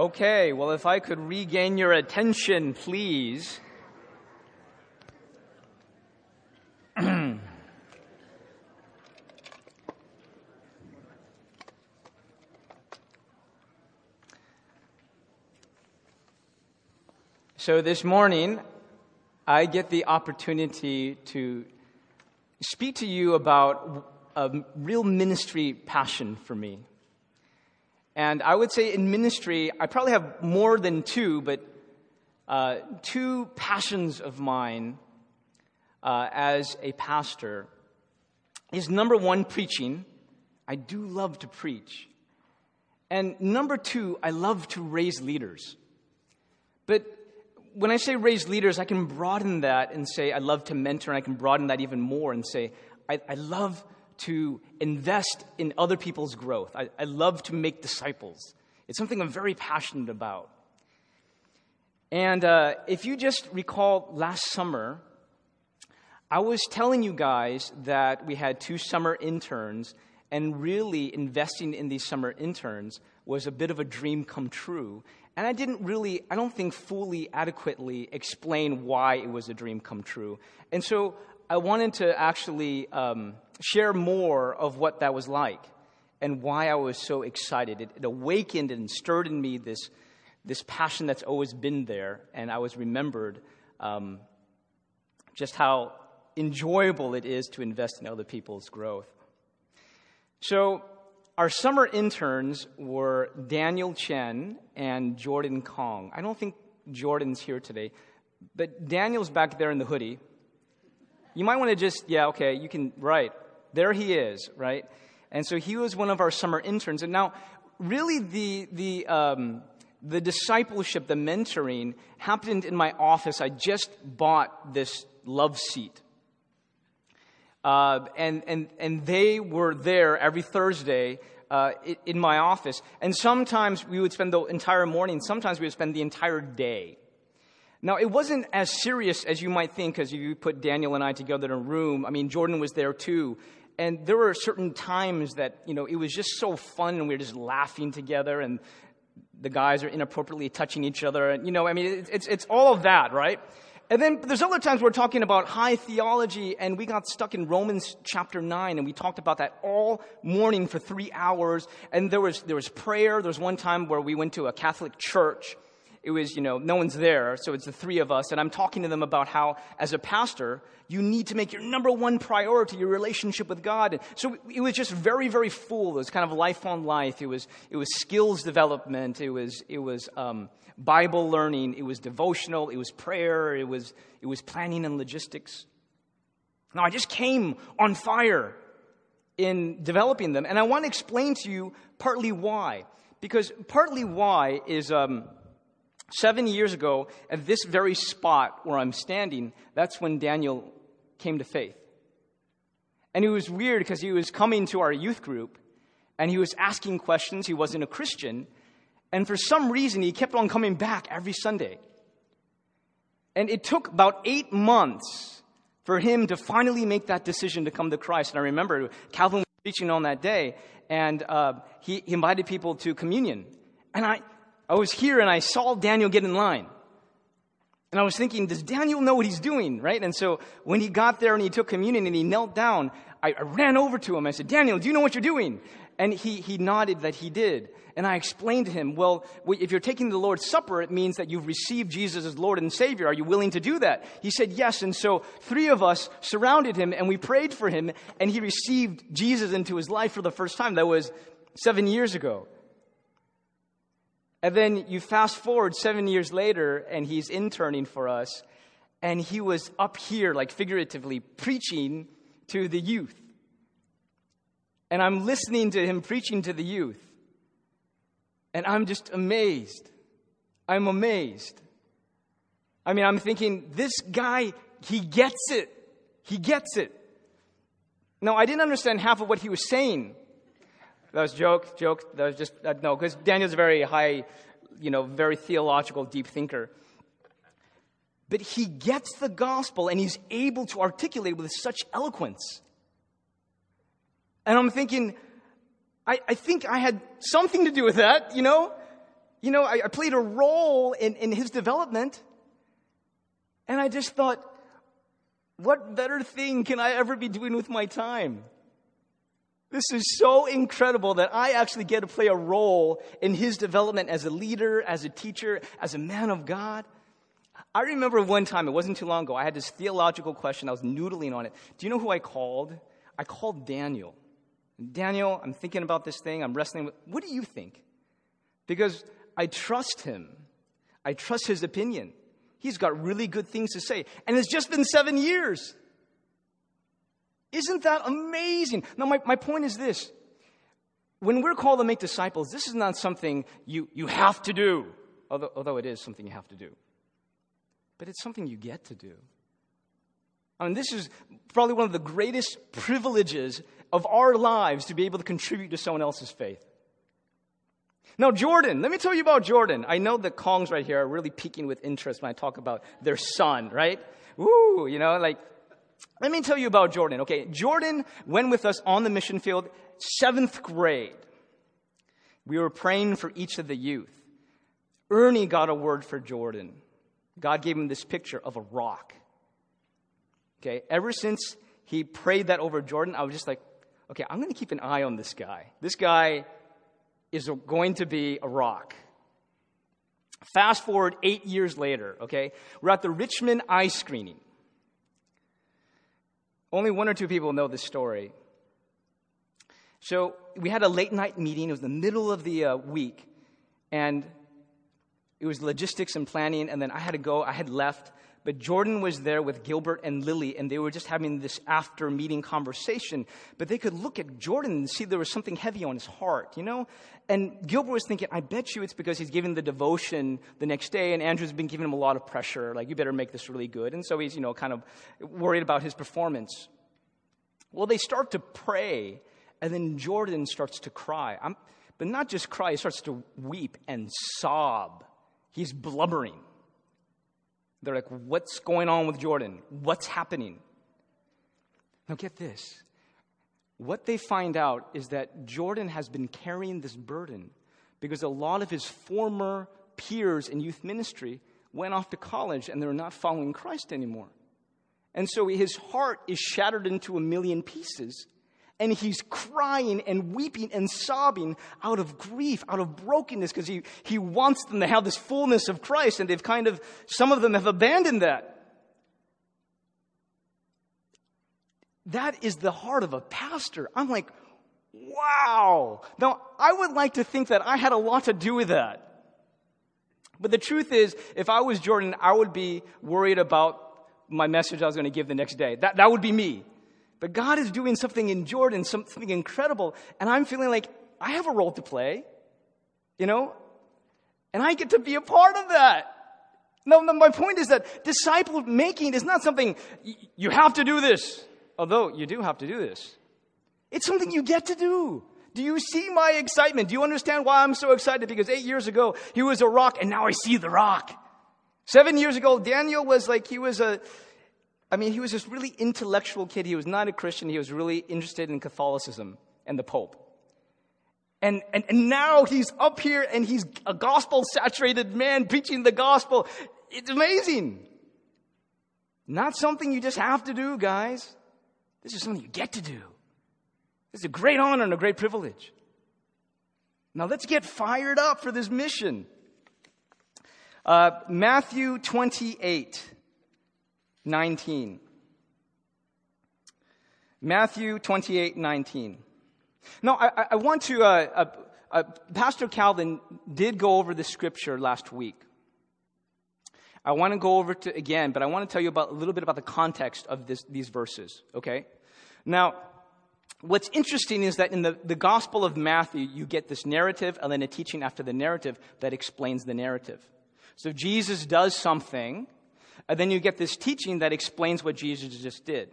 Okay, well, if I could regain your attention, please. so, this morning, I get the opportunity to speak to you about a real ministry passion for me. And I would say in ministry, I probably have more than two, but uh, two passions of mine uh, as a pastor is number one, preaching. I do love to preach. And number two, I love to raise leaders. But when I say raise leaders, I can broaden that and say I love to mentor, and I can broaden that even more and say I, I love to invest in other people's growth. I, I love to make disciples. It's something I'm very passionate about. And uh, if you just recall last summer, I was telling you guys that we had two summer interns, and really investing in these summer interns was a bit of a dream come true. And I didn't really, I don't think, fully adequately explain why it was a dream come true. And so I wanted to actually um, share more of what that was like and why I was so excited. It, it, awakened and stirred in me this, this passion that's always been there, and I was remembered um, just how enjoyable it is to invest in other people's growth. So, our summer interns were Daniel Chen and Jordan Kong. I don't think Jordan's here today, but Daniel's back there in the hoodie. You might want to just, yeah, okay, you can, right. There he is, right? And so he was one of our summer interns. And now, really, the, the, um, the discipleship, the mentoring happened in my office. I just bought this love seat. Uh, and, and, and they were there every Thursday uh, in my office. And sometimes we would spend the entire morning, sometimes we would spend the entire day. Now, it wasn't as serious as you might think as you put Daniel and I together in a room. I mean, Jordan was there too. And there were certain times that, you know, it was just so fun and we were just laughing together and the guys are inappropriately touching each other. And, you know, I mean, it's, it's all of that, right? And then there's other times we're talking about high theology, and we got stuck in Romans chapter 9, and we talked about that all morning for three hours. And there was, there was prayer. There was one time where we went to a Catholic church. It was, you know, no one's there, so it's the three of us. And I'm talking to them about how, as a pastor, you need to make your number one priority your relationship with God. So it was just very, very full. It was kind of life on life. It was, it was skills development. It was, it was, um, Bible learning, it was devotional, it was prayer, it was, it was planning and logistics. Now, I just came on fire in developing them, and I want to explain to you partly why. Because partly why is um, seven years ago, at this very spot where I'm standing, that's when Daniel came to faith. And it was weird because he was coming to our youth group and he was asking questions. He wasn't a Christian, and for some reason, he kept on coming back every Sunday. And it took about eight months for him to finally make that decision to come to Christ. And I remember Calvin was preaching on that day, and uh, he, he invited people to communion. And I, I was here and I saw Daniel get in line. And I was thinking, does Daniel know what he's doing, right? And so when he got there and he took communion and he knelt down, I, I ran over to him. I said, Daniel, do you know what you're doing? And he, he nodded that he did. And I explained to him, well, if you're taking the Lord's Supper, it means that you've received Jesus as Lord and Savior. Are you willing to do that? He said yes. And so three of us surrounded him and we prayed for him and he received Jesus into his life for the first time. That was seven years ago. And then you fast forward seven years later and he's interning for us and he was up here, like figuratively, preaching to the youth and I'm listening to him preaching to the youth. And I'm just amazed. I'm amazed. I mean, I'm thinking, this guy, he gets it. He gets it. Now, I didn't understand half of what he was saying. That was joke, joke. That was just, uh, no, because Daniel's a very high, you know, very theological, deep thinker. But he gets the gospel and he's able to articulate with such eloquence. And I'm thinking, I, I think I had something to do with that, you know? You know, I, I played a role in, in his development. And I just thought, what better thing can I ever be doing with my time? This is so incredible that I actually get to play a role in his development as a leader, as a teacher, as a man of God. I remember one time, it wasn't too long ago, I had this theological question. I was noodling on it. Do you know who I called? I called Daniel. Daniel, I'm thinking about this thing. I'm wrestling with. What do you think? Because I trust him. I trust his opinion. He's got really good things to say. And it's just been seven years. Isn't that amazing? Now, my, my point is this. When we're called to make disciples, this is not something you, you have to do, although, although it is something you have to do. But it's something you get to do. I mean, this is probably one of the greatest privileges of our lives to be able to contribute to someone else's faith. Now, Jordan, let me tell you about Jordan. I know the Kongs right here are really peaking with interest when I talk about their son, right? Woo, you know, like let me tell you about Jordan. Okay, Jordan went with us on the mission field seventh grade. We were praying for each of the youth. Ernie got a word for Jordan. God gave him this picture of a rock. Okay, ever since he prayed that over Jordan, I was just like, okay, I'm going to keep an eye on this guy. This guy is going to be a rock. Fast forward eight years later, okay, we're at the Richmond eye screening. Only one or two people know this story. So we had a late night meeting. It was the middle of the uh, week, and it was logistics and planning. And then I had to go. I had left, but Jordan was there with Gilbert and Lily, and they were just having this after meeting conversation. But they could look at Jordan and see there was something heavy on his heart, you know. And Gilbert was thinking, I bet you it's because he's giving the devotion the next day, and Andrew's been giving him a lot of pressure, like, you better make this really good. And so he's, you know, kind of worried about his performance. Well, they start to pray, and then Jordan starts to cry. I'm, but not just cry, he starts to weep and sob. He's blubbering. They're like, What's going on with Jordan? What's happening? Now, get this. What they find out is that Jordan has been carrying this burden because a lot of his former peers in youth ministry went off to college and they're not following Christ anymore. And so his heart is shattered into a million pieces. And he's crying and weeping and sobbing out of grief, out of brokenness, because he, he wants them to have this fullness of Christ. And they've kind of, some of them have abandoned that. That is the heart of a pastor. I'm like, wow. Now, I would like to think that I had a lot to do with that. But the truth is, if I was Jordan, I would be worried about my message I was going to give the next day. That, that would be me. But God is doing something in Jordan, something incredible, and I'm feeling like I have a role to play, you know? And I get to be a part of that. No, no, my point is that disciple making is not something you have to do this, although you do have to do this. It's something you get to do. Do you see my excitement? Do you understand why I'm so excited? Because eight years ago, he was a rock, and now I see the rock. Seven years ago, Daniel was like, he was a, I mean, he was this really intellectual kid. He was not a Christian. He was really interested in Catholicism and the Pope. And, and, and now he's up here and he's a gospel saturated man preaching the gospel. It's amazing. Not something you just have to do, guys. This is something you get to do. This is a great honor and a great privilege. Now let's get fired up for this mission. Uh, Matthew 28, 19. Matthew 28, 19. Now, I, I want to, uh, uh, uh, Pastor Calvin did go over the scripture last week. I want to go over to again, but I want to tell you about a little bit about the context of this, these verses, okay? Now, what's interesting is that in the, the Gospel of Matthew, you get this narrative and then a teaching after the narrative that explains the narrative. So Jesus does something, and then you get this teaching that explains what Jesus just did.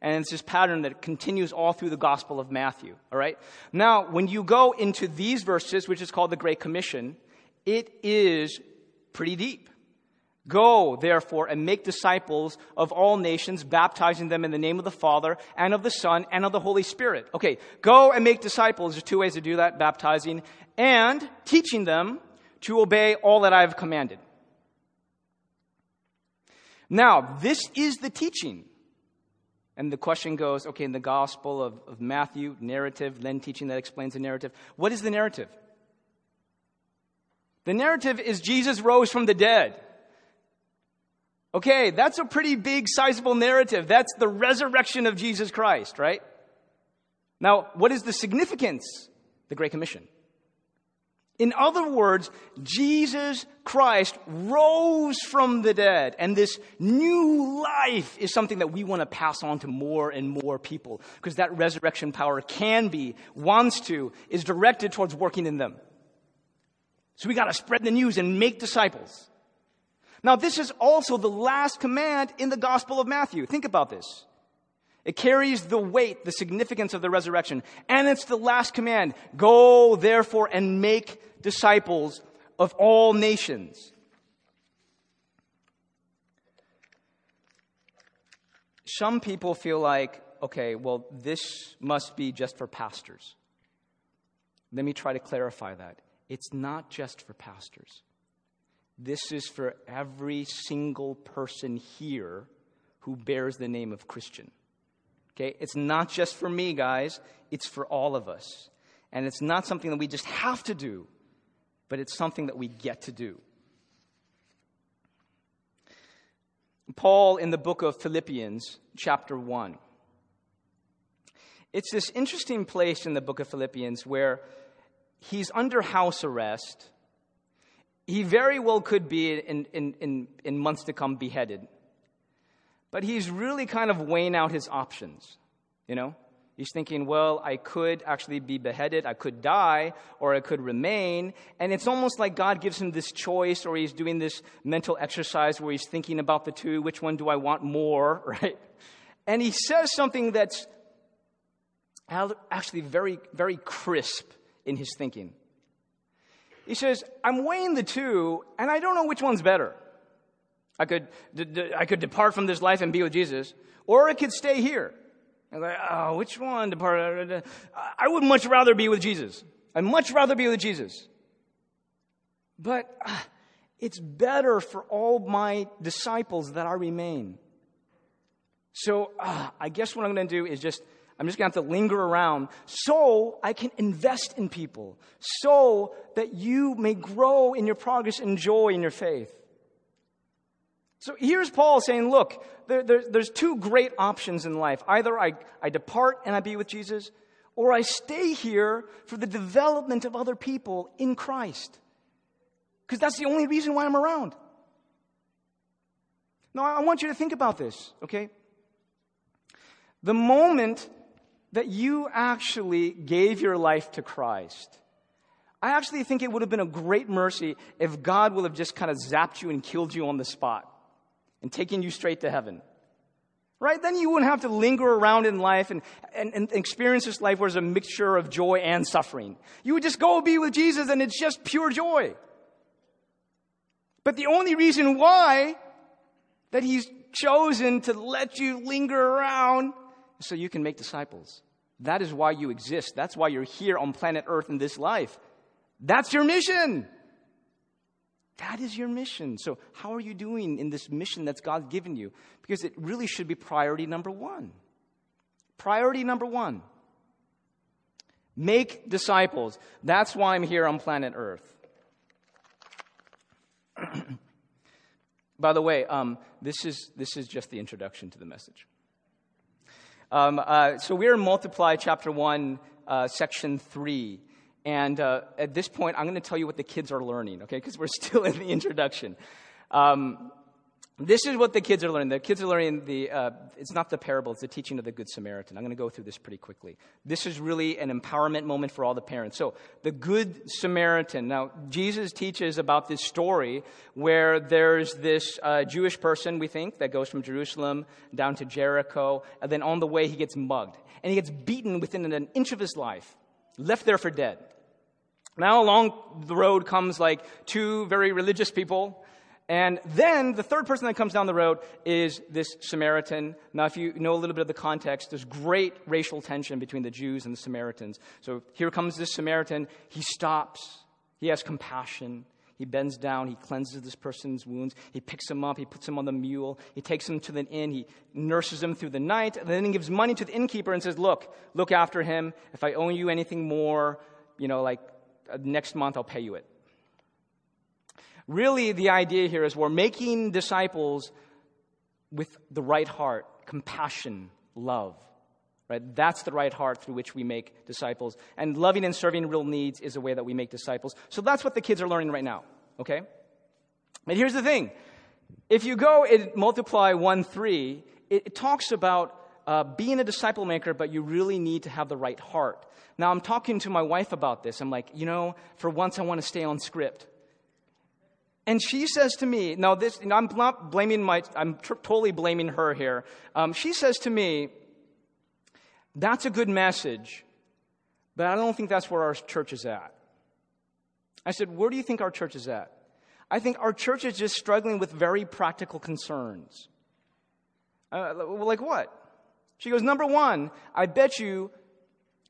And it's this pattern that continues all through the Gospel of Matthew. All right? Now, when you go into these verses, which is called the Great Commission, it is pretty deep. Go, therefore, and make disciples of all nations, baptizing them in the name of the Father, and of the Son, and of the Holy Spirit. Okay, go and make disciples. There's two ways to do that baptizing and teaching them to obey all that I have commanded. Now, this is the teaching. And the question goes okay, in the Gospel of, of Matthew, narrative, then teaching that explains the narrative. What is the narrative? The narrative is Jesus rose from the dead. Okay, that's a pretty big, sizable narrative. That's the resurrection of Jesus Christ, right? Now, what is the significance? The Great Commission. In other words, Jesus Christ rose from the dead, and this new life is something that we want to pass on to more and more people because that resurrection power can be, wants to, is directed towards working in them. So we got to spread the news and make disciples. Now, this is also the last command in the Gospel of Matthew. Think about this. It carries the weight, the significance of the resurrection. And it's the last command. Go, therefore, and make disciples of all nations. Some people feel like, okay, well, this must be just for pastors. Let me try to clarify that. It's not just for pastors. This is for every single person here who bears the name of Christian. Okay? It's not just for me, guys, it's for all of us. And it's not something that we just have to do, but it's something that we get to do. Paul in the book of Philippians, chapter 1. It's this interesting place in the book of Philippians where he's under house arrest he very well could be, in, in, in, in months to come, beheaded. But he's really kind of weighing out his options, you know? He's thinking, well, I could actually be beheaded, I could die, or I could remain. And it's almost like God gives him this choice, or he's doing this mental exercise where he's thinking about the two which one do I want more, right? And he says something that's actually very, very crisp in his thinking. He says, I'm weighing the two, and I don't know which one's better. I could, I could depart from this life and be with Jesus, or I could stay here. I'm like, oh, which one? Depart? I would much rather be with Jesus. I'd much rather be with Jesus. But uh, it's better for all my disciples that I remain. So uh, I guess what I'm going to do is just I'm just going to have to linger around so I can invest in people, so that you may grow in your progress and joy in your faith. So here's Paul saying, look, there, there, there's two great options in life. Either I, I depart and I be with Jesus, or I stay here for the development of other people in Christ. Because that's the only reason why I'm around. Now, I want you to think about this, okay? The moment that you actually gave your life to Christ. I actually think it would have been a great mercy if God would have just kind of zapped you and killed you on the spot and taking you straight to heaven. Right? Then you wouldn't have to linger around in life and, and, and experience this life where there's a mixture of joy and suffering. You would just go be with Jesus and it's just pure joy. But the only reason why that He's chosen to let you linger around so you can make disciples. That is why you exist. That's why you're here on planet Earth in this life. That's your mission. That is your mission. So, how are you doing in this mission that's God given you? Because it really should be priority number one. Priority number one make disciples. That's why I'm here on planet Earth. By the way, um, this, is, this is just the introduction to the message. Um, uh, so we're in Multiply, chapter 1, uh, section 3. And uh, at this point, I'm going to tell you what the kids are learning, okay? Because we're still in the introduction. Um, this is what the kids are learning. The kids are learning the, uh, it's not the parable, it's the teaching of the Good Samaritan. I'm going to go through this pretty quickly. This is really an empowerment moment for all the parents. So, the Good Samaritan. Now, Jesus teaches about this story where there's this uh, Jewish person, we think, that goes from Jerusalem down to Jericho, and then on the way he gets mugged. And he gets beaten within an inch of his life, left there for dead. Now, along the road comes like two very religious people and then the third person that comes down the road is this Samaritan. Now, if you know a little bit of the context, there's great racial tension between the Jews and the Samaritans. So here comes this Samaritan. He stops. He has compassion. He bends down, he cleanses this person's wounds, he picks him up, he puts him on the mule, he takes him to the inn, he nurses him through the night, and then he gives money to the innkeeper and says, Look, look after him. If I owe you anything more, you know, like uh, next month, I'll pay you it. Really, the idea here is we're making disciples with the right heart, compassion, love. Right? That's the right heart through which we make disciples. And loving and serving real needs is a way that we make disciples. So that's what the kids are learning right now. Okay? But here's the thing. If you go and multiply 1 3, it, it talks about uh, being a disciple maker, but you really need to have the right heart. Now, I'm talking to my wife about this. I'm like, you know, for once I want to stay on script. And she says to me, now this, I'm not blaming my, I'm tr- totally blaming her here. Um, she says to me, that's a good message, but I don't think that's where our church is at. I said, Where do you think our church is at? I think our church is just struggling with very practical concerns. Uh, like what? She goes, Number one, I bet you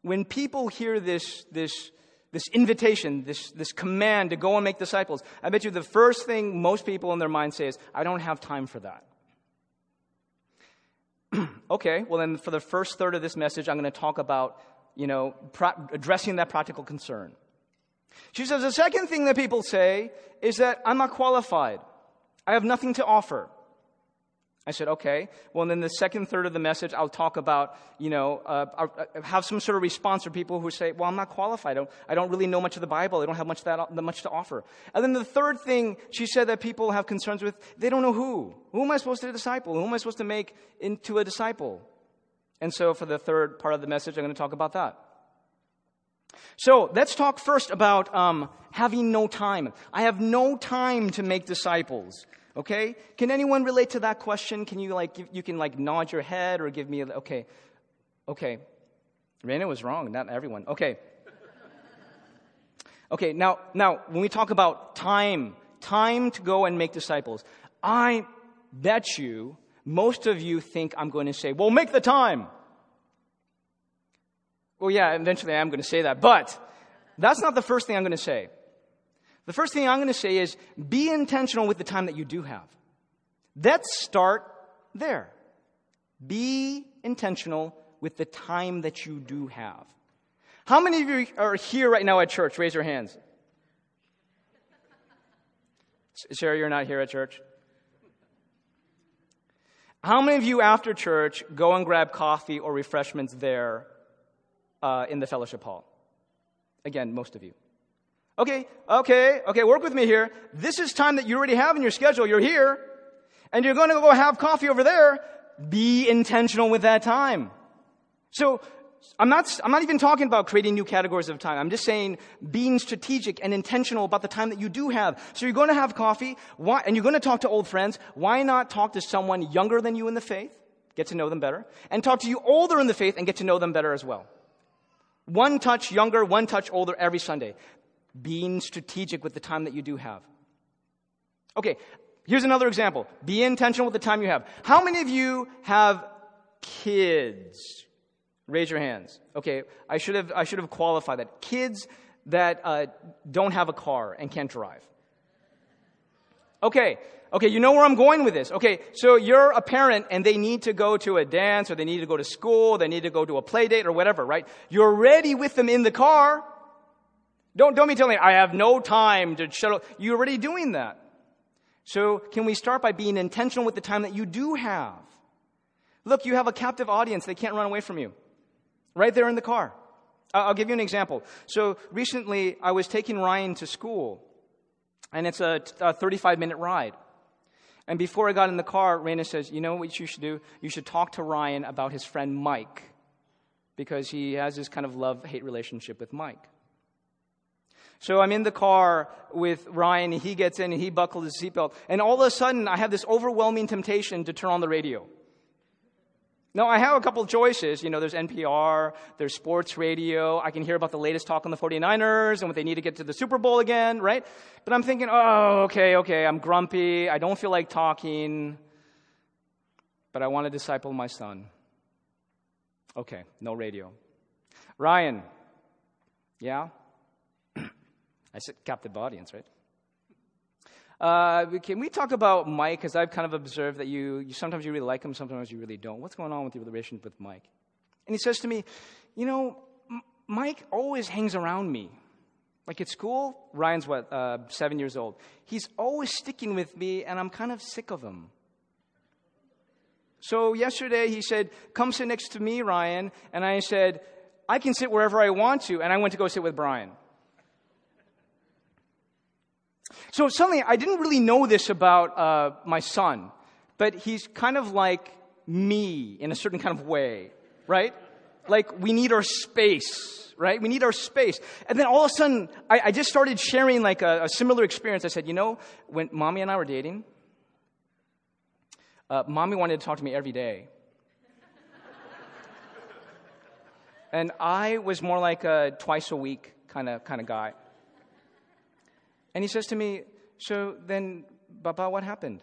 when people hear this, this, this invitation, this, this command to go and make disciples, I bet you the first thing most people in their mind say is, I don't have time for that. okay, well, then for the first third of this message, I'm going to talk about, you know, addressing that practical concern. She says, the second thing that people say is that I'm not qualified. I have nothing to offer. I said, okay. Well, then the second third of the message, I'll talk about, you know, uh, have some sort of response for people who say, well, I'm not qualified. I don't, I don't really know much of the Bible. I don't have much, that, much to offer. And then the third thing she said that people have concerns with, they don't know who. Who am I supposed to disciple? Who am I supposed to make into a disciple? And so for the third part of the message, I'm going to talk about that. So let's talk first about um, having no time. I have no time to make disciples. Okay? Can anyone relate to that question? Can you like, you can like nod your head or give me a, okay. Okay. Raina was wrong, not everyone. Okay. Okay, now, now, when we talk about time, time to go and make disciples, I bet you most of you think I'm going to say, well, make the time. Well, yeah, eventually I am going to say that, but that's not the first thing I'm going to say. The first thing I'm going to say is be intentional with the time that you do have. Let's start there. Be intentional with the time that you do have. How many of you are here right now at church? Raise your hands. Sarah, you're not here at church? How many of you after church go and grab coffee or refreshments there uh, in the fellowship hall? Again, most of you. Okay, okay, okay, work with me here. This is time that you already have in your schedule. You're here, and you're going to go have coffee over there. Be intentional with that time. So, I'm not, I'm not even talking about creating new categories of time. I'm just saying being strategic and intentional about the time that you do have. So you're going to have coffee, why, and you're going to talk to old friends. Why not talk to someone younger than you in the faith? Get to know them better. And talk to you older in the faith and get to know them better as well. One touch younger, one touch older every Sunday being strategic with the time that you do have. Okay, here's another example. Be intentional with the time you have. How many of you have kids? Raise your hands. Okay, I should have, I should have qualified that. Kids that uh, don't have a car and can't drive. Okay, okay, you know where I'm going with this. Okay, so you're a parent and they need to go to a dance or they need to go to school, they need to go to a play date or whatever, right? You're ready with them in the car. Don't, don't be telling me, I have no time to shut up. You're already doing that. So can we start by being intentional with the time that you do have? Look, you have a captive audience. They can't run away from you. Right there in the car. I'll give you an example. So recently, I was taking Ryan to school, and it's a, 35 minute ride. And before I got in the car, Raina says, You know what you should do? You should talk to Ryan about his friend Mike, because he has this kind of love hate relationship with Mike. So I'm in the car with Ryan, and he gets in and he buckles his seatbelt. And all of a sudden, I have this overwhelming temptation to turn on the radio. Now, I have a couple choices. You know, there's NPR, there's sports radio. I can hear about the latest talk on the 49ers and what they need to get to the Super Bowl again, right? But I'm thinking, oh, okay, okay, I'm grumpy. I don't feel like talking, but I want to disciple my son. Okay, no radio. Ryan, yeah? I said captive audience, right? Uh, can we talk about Mike? Because I've kind of observed that you, you sometimes you really like him, sometimes you really don't. What's going on with your relationship with Mike? And he says to me, You know, M- Mike always hangs around me. Like at school, Ryan's what, uh, seven years old. He's always sticking with me, and I'm kind of sick of him. So yesterday he said, Come sit next to me, Ryan. And I said, I can sit wherever I want to. And I went to go sit with Brian. So suddenly, I didn't really know this about uh, my son, but he's kind of like me in a certain kind of way, right? Like we need our space, right? We need our space. And then all of a sudden, I, I just started sharing like a, a, similar experience. I said, you know, when mommy and I were dating, uh, mommy wanted to talk to me every day. and I was more like a twice a week kind of kind of guy. And he says to me, So then, Papa, what happened?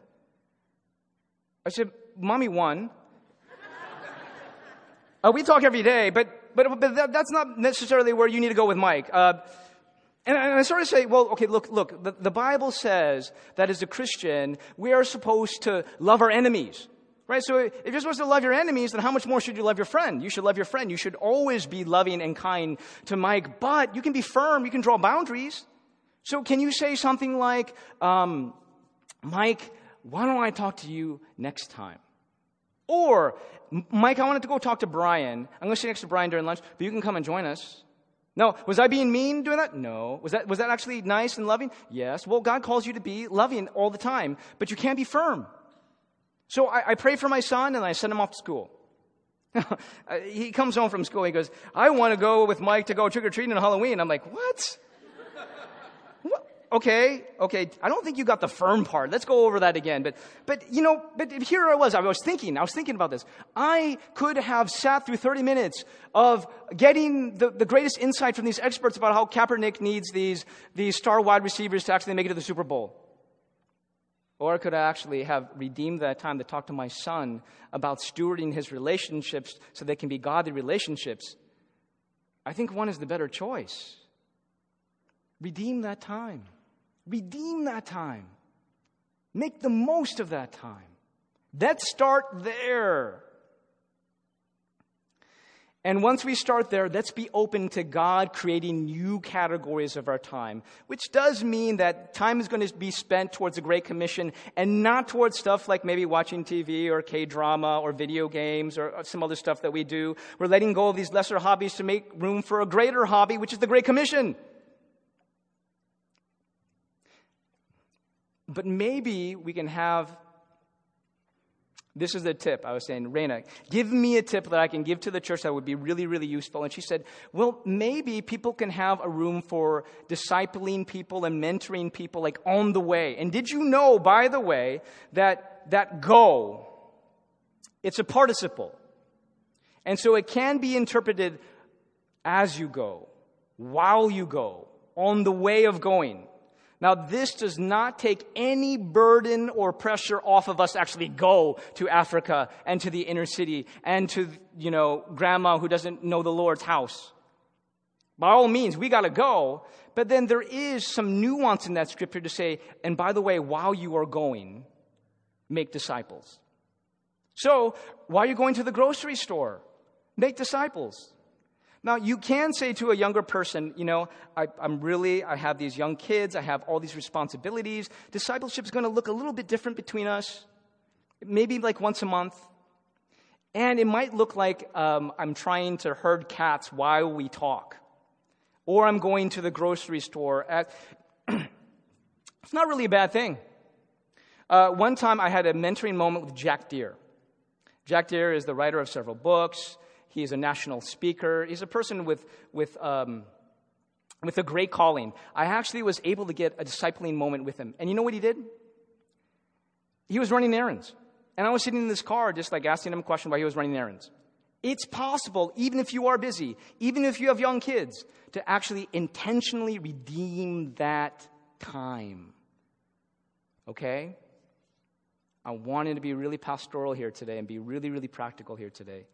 I said, Mommy won. uh, we talk every day, but, but, but that, that's not necessarily where you need to go with Mike. Uh, and, I sort of say, well, okay, look, look, the, the Bible says that as a Christian, we are supposed to love our enemies. Right? So if you're supposed to love your enemies, then how much more should you love your friend? You should love your friend. You should always be loving and kind to Mike, but you can be firm. You can draw boundaries. So can you say something like, um, Mike, why don't I talk to you next time? Or, Mike, I wanted to go talk to Brian. I'm going to sit next to Brian during lunch, but you can come and join us. No. Was I being mean doing that? No. Was that, was that actually nice and loving? Yes. Well, God calls you to be loving all the time, but you can't be firm. So I, I pray for my son and I send him off to school. he comes home from school. He goes, I want to go with Mike to go trick or treating on Halloween. I'm like, what? Okay, okay, I don't think you got the firm part. Let's go over that again. But, but, you know, but here I was. I was thinking, I was thinking about this. I could have sat through 30 minutes of getting the, the greatest insight from these experts about how Kaepernick needs these, these star wide receivers to actually make it to the Super Bowl. Or could I actually have redeemed that time to talk to my son about stewarding his relationships so they can be godly relationships. I think one is the better choice. Redeem that time. Redeem that time. Make the most of that time. Let's start there. And once we start there, let's be open to God creating new categories of our time, which does mean that time is going to be spent towards the Great Commission and not towards stuff like maybe watching TV or K drama or video games or some other stuff that we do. We're letting go of these lesser hobbies to make room for a greater hobby, which is the Great Commission. But maybe we can have this is the tip I was saying, Raina, give me a tip that I can give to the church that would be really, really useful. And she said, well, maybe people can have a room for discipling people and mentoring people like on the way. And did you know, by the way, that that go, it's a participle. And so it can be interpreted as you go, while you go, on the way of going. Now, this does not take any burden or pressure off of us actually go to Africa and to the inner city and to, you know, grandma who doesn't know the Lord's house. By all means, we got to go. But then there is some nuance in that scripture to say, and by the way, while you are going, make disciples. So, while you're going to the grocery store, make disciples. Now, you can say to a younger person, you know, I, am really, I have these young kids, I have all these responsibilities. Discipleship is going to look a little bit different between us, maybe like once a month. And it might look like um, I'm trying to herd cats while we talk, or I'm going to the grocery store. At, it's not really a bad thing. Uh, one time I had a mentoring moment with Jack Deere. Jack Deere is the writer of several books. He's a national speaker. He's a person with, with, um, with a great calling. I actually was able to get a discipling moment with him. And you know what he did? He was running errands. And I was sitting in this car just like asking him a question while he was running errands. It's possible, even if you are busy, even if you have young kids, to actually intentionally redeem that time. Okay? I wanted to be really pastoral here today and be really, really practical here today.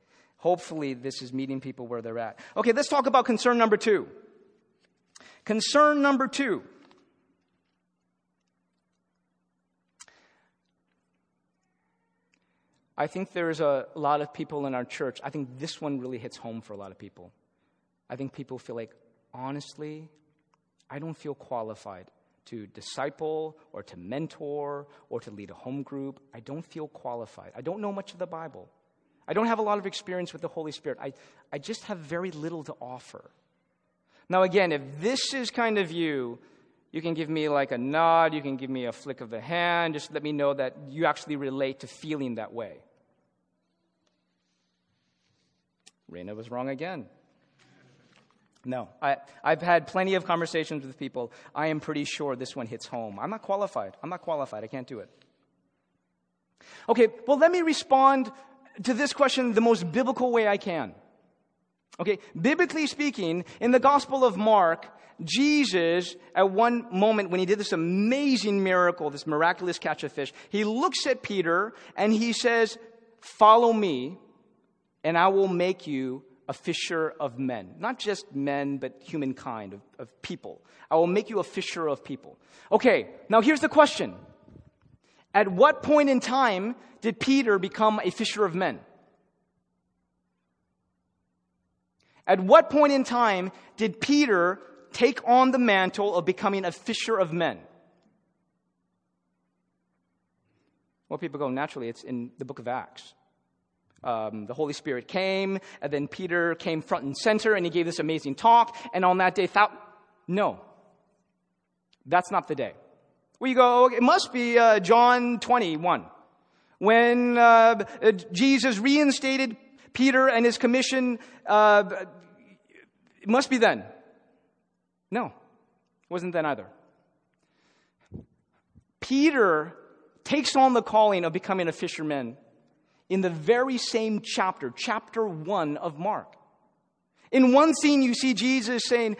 Hopefully, this is meeting people where they're at. Okay, let's talk about concern number two. Concern number two. I think there's a lot of people in our church. I think this one really hits home for a lot of people. I think people feel like, honestly, I don't feel qualified to disciple or to mentor or to lead a home group. I don't feel qualified. I don't know much of the Bible. I don't have a lot of experience with the Holy Spirit. I, I just have very little to offer. Now, again, if this is kind of you, you can give me like a nod, you can give me a flick of the hand, just let me know that you actually relate to feeling that way. Raina was wrong again. No, I, I've had plenty of conversations with people. I am pretty sure this one hits home. I'm not qualified. I'm not qualified. I can't do it. Okay, well, let me respond to this question the most biblical way I can. Okay, biblically speaking, in the Gospel of Mark, Jesus, at one moment when he did this amazing miracle, this miraculous catch of fish, he looks at Peter and he says, Follow me, and I will make you a fisher of men. Not just men, but humankind, of, of people. I will make you a fisher of people. Okay, now here's the question At what point in time did Peter become a fisher of men? At what point in time did Peter take on the mantle of becoming a fisher of men? Well, people go, naturally, it's in the book of Acts. Um, the Holy Spirit came, and then Peter came front and center, and he gave this amazing talk. And on that day, thought, no, that's not the day. We go, it must be uh, John 21, when uh, Jesus reinstated Peter and his commission. Uh, it must be then. No, it wasn't then either. Peter takes on the calling of becoming a fisherman in the very same chapter, chapter 1 of Mark. In one scene, you see Jesus saying,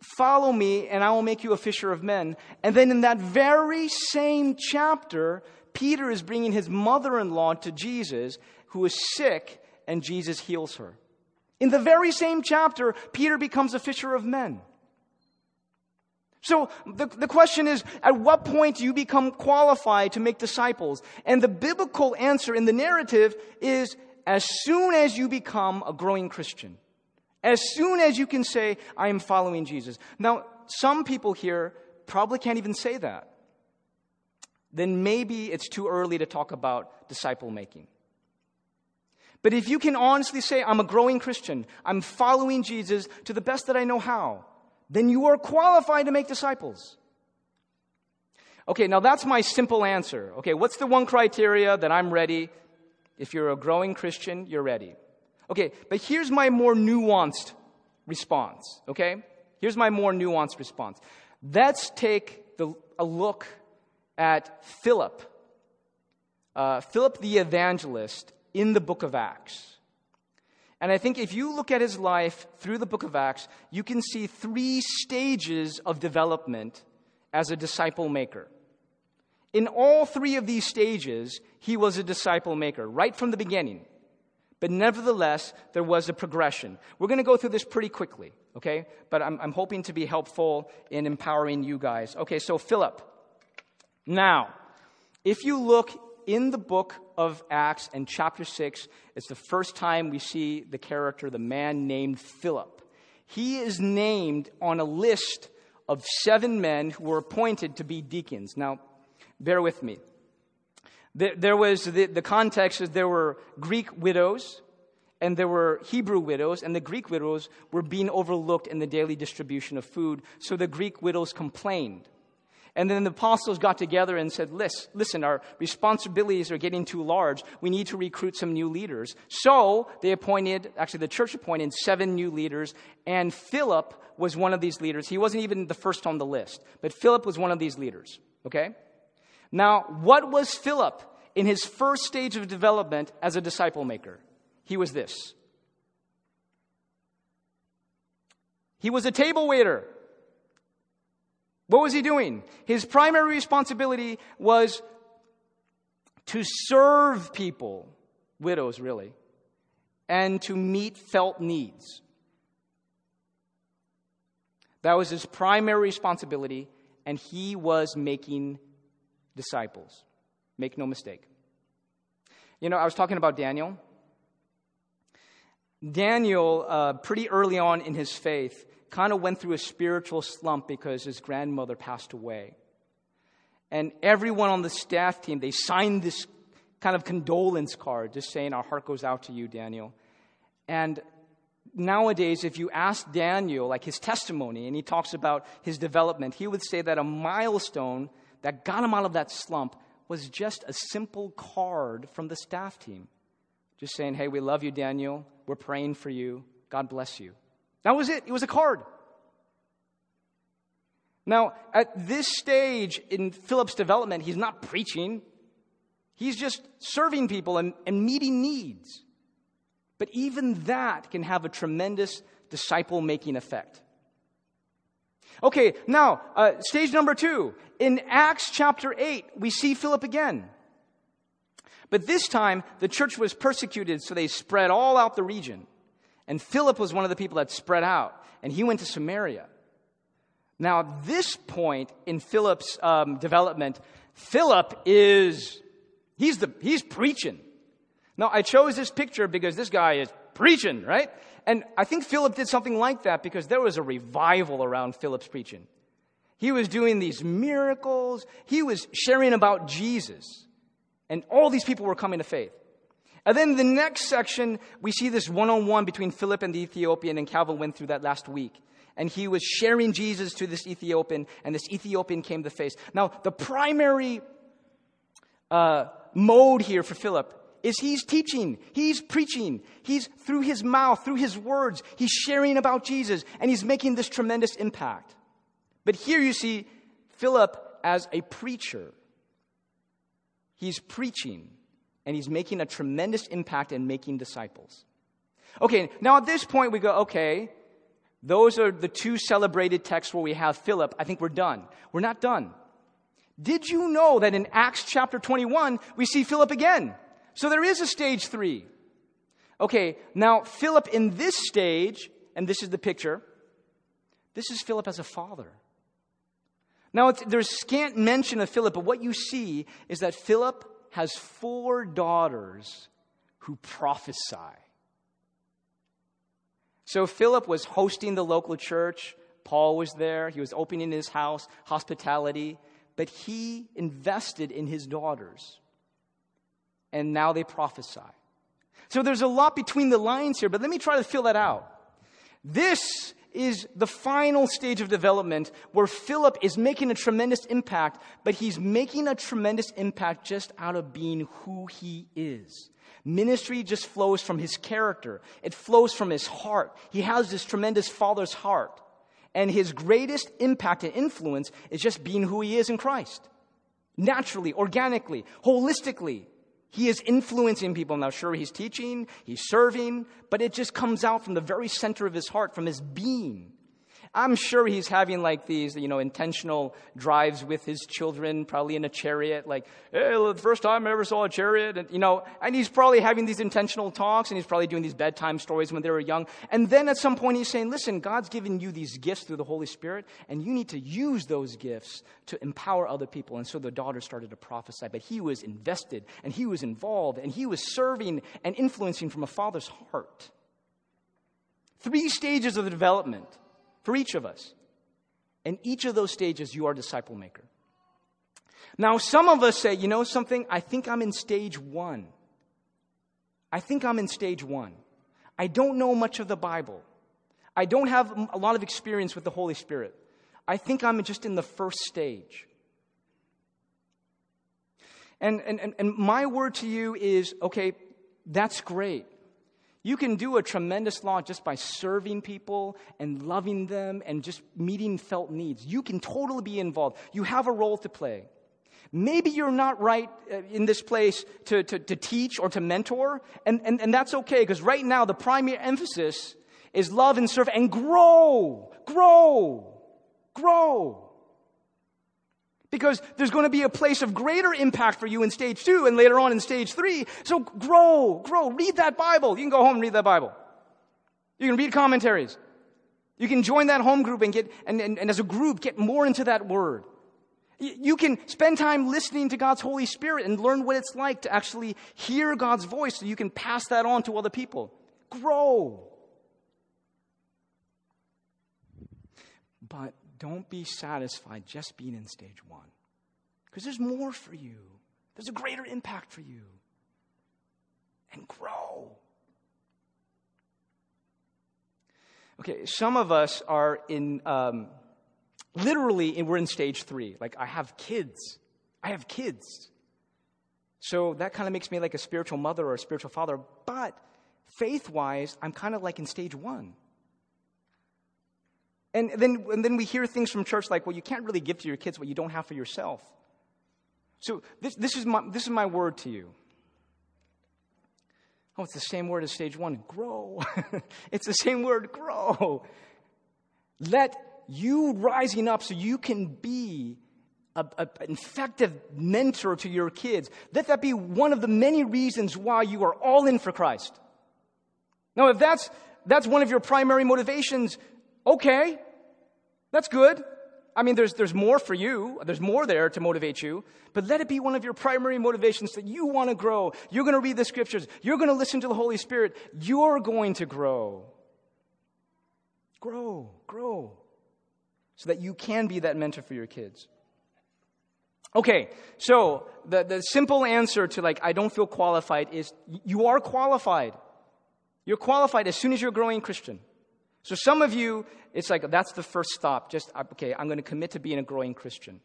Follow me, and I will make you a fisher of men. And then in that very same chapter, Peter is bringing his mother in law to Jesus, who is sick, and Jesus heals her. In the very same chapter, Peter becomes a fisher of men. So the, the question is, at what point do you become qualified to make disciples? And the biblical answer in the narrative is as soon as you become a growing Christian. As soon as you can say, I am following Jesus. Now, some people here probably can't even say that. Then maybe it's too early to talk about disciple making. But if you can honestly say, I'm a growing Christian, I'm following Jesus to the best that I know how, then you are qualified to make disciples. Okay, now that's my simple answer. Okay, what's the one criteria that I'm ready? If you're a growing Christian, you're ready. Okay, but here's my more nuanced response. Okay? Here's my more nuanced response. Let's take the, a look at Philip. Uh, Philip the evangelist in the book of Acts. And I think if you look at his life through the book of Acts, you can see three stages of development as a disciple maker. In all three of these stages, he was a disciple maker, right from the beginning. But nevertheless, there was a progression. We're going to go through this pretty quickly, okay? But I'm, I'm hoping to be helpful in empowering you guys. Okay, so Philip. Now, if you look in the book of Acts and chapter 6, it's the first time we see the character, the man named Philip. He is named on a list of seven men who were appointed to be deacons. Now, bear with me. There was the, the context is there were Greek widows and there were Hebrew widows, and the Greek widows were being overlooked in the daily distribution of food. So the Greek widows complained. And then the apostles got together and said, Listen, our responsibilities are getting too large. We need to recruit some new leaders. So they appointed, actually, the church appointed seven new leaders, and Philip was one of these leaders. He wasn't even the first on the list, but Philip was one of these leaders. Okay? Now, what was Philip in his first stage of development as a disciple maker? He was this. He was a table waiter. What was he doing? His primary responsibility was to serve people, widows really, and to meet felt needs. That was his primary responsibility, and he was making disciples. Make no mistake. You know, I was talking about Daniel. Daniel, uh, pretty early on in his faith, kind of went through a spiritual slump because his grandmother passed away. And everyone on the staff team, they signed this kind of condolence card just saying, Our heart goes out to you, Daniel. And nowadays, if you ask Daniel, like his testimony, and he talks about his development, he would say that a milestone that got him out of that slump was just a simple card from the staff team. Just saying, Hey, we love you, Daniel. We're praying for you. God bless you. That was it. It was a card. Now, at this stage in Philip's development, he's not preaching, he's just serving people and, and meeting needs. But even that can have a tremendous disciple making effect. Okay, now, uh, stage number two. In Acts chapter 8, we see Philip again. But this time, the church was persecuted, so they spread all out the region. And Philip was one of the people that spread out, and he went to Samaria. Now, this point in Philip's um, development, Philip is, he's, the, he's preaching. Now, I chose this picture because this guy is preaching, right? And I think Philip did something like that because there was a revival around Philip's preaching. He was doing these miracles, he was sharing about Jesus. And all these people were coming to faith. And then the next section, we see this one on one between Philip and the Ethiopian, and Calvin went through that last week. And he was sharing Jesus to this Ethiopian, and this Ethiopian came to faith. Now, the primary uh, mode here for Philip is he's teaching, he's preaching, he's through his mouth, through his words, he's sharing about Jesus, and he's making this tremendous impact. But here you see Philip as a preacher. He's preaching and he's making a tremendous impact in making disciples. Okay, now at this point we go, okay, those are the two celebrated texts where we have Philip. I think we're done. We're not done. Did you know that in Acts chapter 21, we see Philip again? So there is a stage three. Okay, now Philip in this stage, and this is the picture, this is Philip as a father. Now, there's scant mention of Philip, but what you see is that Philip has four daughters who prophesy. So Philip was hosting the local church. Paul was there. He was opening his house, hospitality. But he invested in his daughters. And now they prophesy. So there's a lot between the lines here, but let me try to fill that out. This is the final stage of development where Philip is making a tremendous impact, but he's making a tremendous impact just out of being who he is. Ministry just flows from his character. It flows from his heart. He has this tremendous father's heart. And his greatest impact and influence is just being who he is in Christ. Naturally, organically, holistically. He is influencing people. Now, sure, he's teaching, he's serving, but it just comes out from the very center of his heart, from his being. I'm sure he's having like these, you know, intentional drives with his children, probably in a chariot, like, hey, the first time I ever saw a chariot, and, you know, and he's probably having these intentional talks, and he's probably doing these bedtime stories when they were young. And then at some point he's saying, listen, God's given you these gifts through the Holy Spirit, and you need to use those gifts to empower other people. And so the daughter started to prophesy, but he was invested, and he was involved, and he was serving and influencing from a father's heart. Three stages of the development for each of us. In each of those stages, you are disciple maker. Now, some of us say, you know something? I think I'm in stage one. I think I'm in stage one. I don't know much of the Bible. I don't have a lot of experience with the Holy Spirit. I think I'm just in the first stage. And, and, and my word to you is okay, that's great. You can do a tremendous lot just by serving people and loving them and just meeting felt needs. You can totally be involved. You have a role to play. Maybe you're not right uh, in this place to, to, to teach or to mentor, and, and, and that's okay because right now the primary emphasis is love and serve and grow, grow, grow. Because there's going to be a place of greater impact for you in stage two and later on in stage three. So grow, grow. Read that Bible. You can go home and read that Bible. You can read commentaries. You can join that home group and get, and, and, and as a group, get more into that word. You can spend time listening to God's Holy Spirit and learn what it's like to actually hear God's voice so you can pass that on to other people. Grow. But don't be satisfied just being in stage one. Because there's more for you, there's a greater impact for you. And grow. Okay, some of us are in, um, literally, we're in stage three. Like, I have kids. I have kids. So that kind of makes me like a spiritual mother or a spiritual father. But faith wise, I'm kind of like in stage one. And then, and then we hear things from church like, well, you can't really give to your kids what you don't have for yourself. So this, this, is, my, this is my word to you. Oh, it's the same word as stage one grow. it's the same word grow. Let you rising up so you can be an effective mentor to your kids. Let that be one of the many reasons why you are all in for Christ. Now, if that's, that's one of your primary motivations, okay, that's good. I mean, there's, there's more for you. There's more there to motivate you. But let it be one of your primary motivations that you want to grow. You're going to read the scriptures. You're going to listen to the Holy Spirit. You're going to grow. Grow, grow. So that you can be that mentor for your kids. Okay, so the, the simple answer to like, I don't feel qualified is you are qualified. You're qualified as soon as you're a growing Christian. So some of you, it's like that's the first stop. Just, okay, I'm going to commit to being a growing Christian.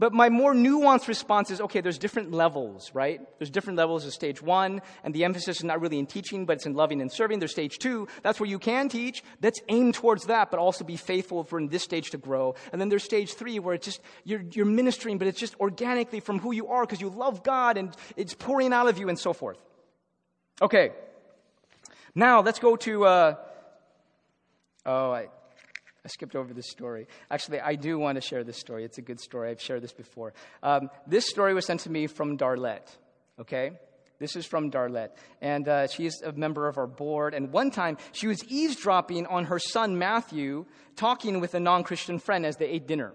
But my more nuanced response is okay, there's different levels, right? There's different levels of stage one, and the emphasis is not really in teaching, but it's in loving and serving. There's stage two, that's where you can teach. Let's aim towards that, but also be faithful for in this stage to grow. And then there's stage three, where it's just, you're, you're ministering, but it's just organically from who you are because you love God and it's pouring out of you and so forth. Okay. Now let's go to, uh, Oh, I, I skipped over this story. Actually, I do want to share this story. It's a good story. I've shared this before. Um, this story was sent to me from Darlette, okay? This is from Darlette. And uh, she's a member of our board. And one time, she was eavesdropping on her son Matthew talking with a non Christian friend as they ate dinner.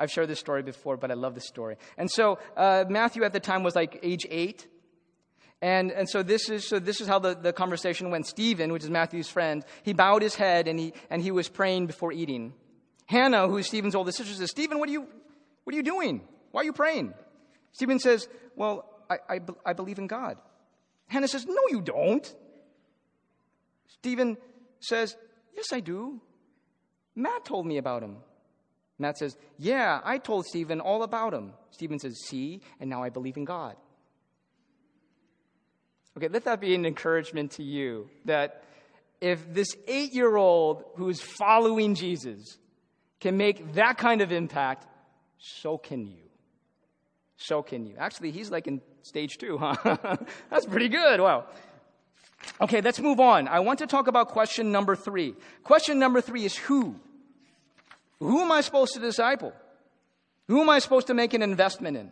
I've shared this story before, but I love this story. And so uh, Matthew at the time was like age eight. And, and so this is, so this is how the, the conversation went. Stephen, which is Matthew's friend, he bowed his head and he, and he was praying before eating. Hannah, who is Stephen's oldest sister, says, Stephen, what are you, what are you doing? Why are you praying? Stephen says, well, I, I, I believe in God. Hannah says, no, you don't. Stephen says, yes, I do. Matt told me about him. Matt says, yeah, I told Stephen all about him. Stephen says, see, and now I believe in God. Okay, let that be an encouragement to you that if this eight year old who's following Jesus can make that kind of impact, so can you. So can you. Actually, he's like in stage two, huh? That's pretty good. Wow. Okay, let's move on. I want to talk about question number three. Question number three is who? Who am I supposed to disciple? Who am I supposed to make an investment in?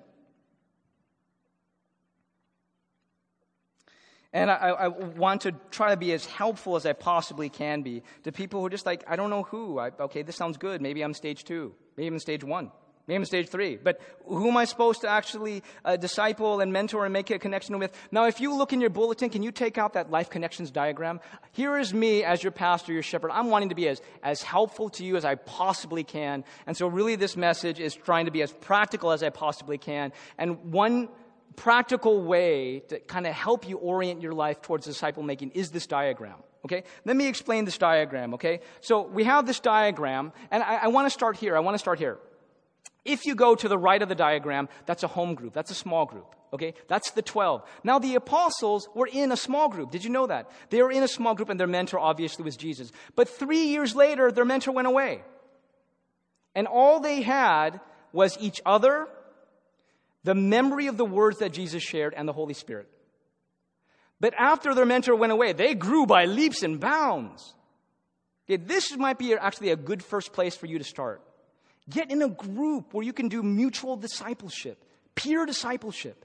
And I, I, want to try to be as helpful as I possibly can be to people who are just like, I don't know who. I, okay, this sounds good. Maybe I'm stage two. Maybe I'm stage one. Maybe I'm stage three. But who am I supposed to actually uh, disciple and mentor and make a connection with? Now, if you look in your bulletin, can you take out that life connections diagram? Here is me as your pastor, your shepherd. I'm wanting to be as, as helpful to you as I possibly can. And so really this message is trying to be as practical as I possibly can. And one practical way to kind of help you orient your life towards disciple making is this diagram. Okay? Let me explain this diagram, okay? So we have this diagram, and I, I want to start here. I want to start here. If you go to the right of the diagram, that's a home group. That's a small group. Okay? That's the 12. Now, the apostles were in a small group. Did you know that? They were in a small group, and their mentor obviously was Jesus. But three years later, their mentor went away. And all they had was each other the memory of the words that Jesus shared, and the Holy Spirit. But after their mentor went away, they grew by leaps and bounds. Okay, this might be actually a good first place for you to start. Get in a group where you can do mutual discipleship, peer discipleship.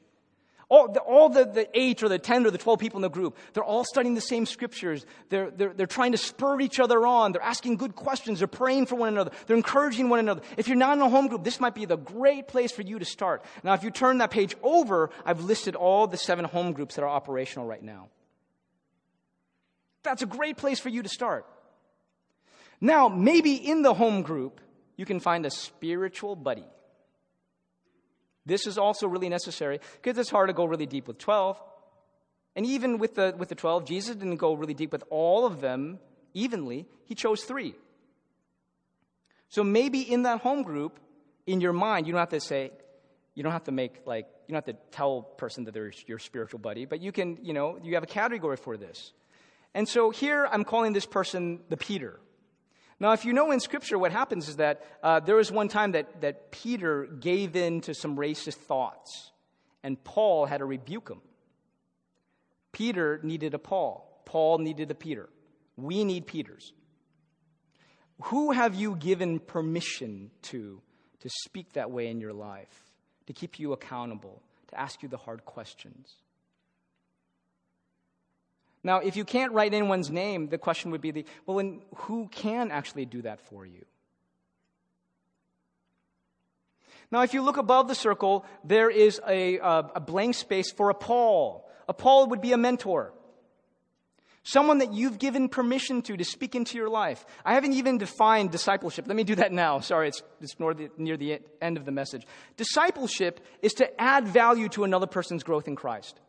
All, the, all the, the eight or the 10 or the 12 people in the group, they're all studying the same scriptures. They're, they're, they're trying to spur each other on. They're asking good questions. They're praying for one another. They're encouraging one another. If you're not in a home group, this might be the great place for you to start. Now, if you turn that page over, I've listed all the seven home groups that are operational right now. That's a great place for you to start. Now, maybe in the home group, you can find a spiritual buddy. This is also really necessary because it's hard to go really deep with 12. And even with the, with the 12, Jesus didn't go really deep with all of them evenly. He chose three. So maybe in that home group, in your mind, you don't have to say, you don't have to make like, you don't have to tell person that they're your spiritual buddy, but you can, you know, you have a category for this. And so here I'm calling this person the Peter. Now, if you know in Scripture, what happens is that uh, there was one time that, that Peter gave in to some racist thoughts, and Paul had to rebuke him. Peter needed a Paul, Paul needed a Peter. We need Peters. Who have you given permission to to speak that way in your life, to keep you accountable, to ask you the hard questions? Now, if you can't write anyone's name, the question would be the, well, then who can actually do that for you? Now, if you look above the circle, there is a, a, a blank space for a Paul. A Paul would be a mentor. Someone that you've given permission to to speak into your life. I haven't even defined discipleship. Let me do that now. Sorry, it's, it's near, the, near the end of the message. Discipleship is to add value to another person's growth in Christ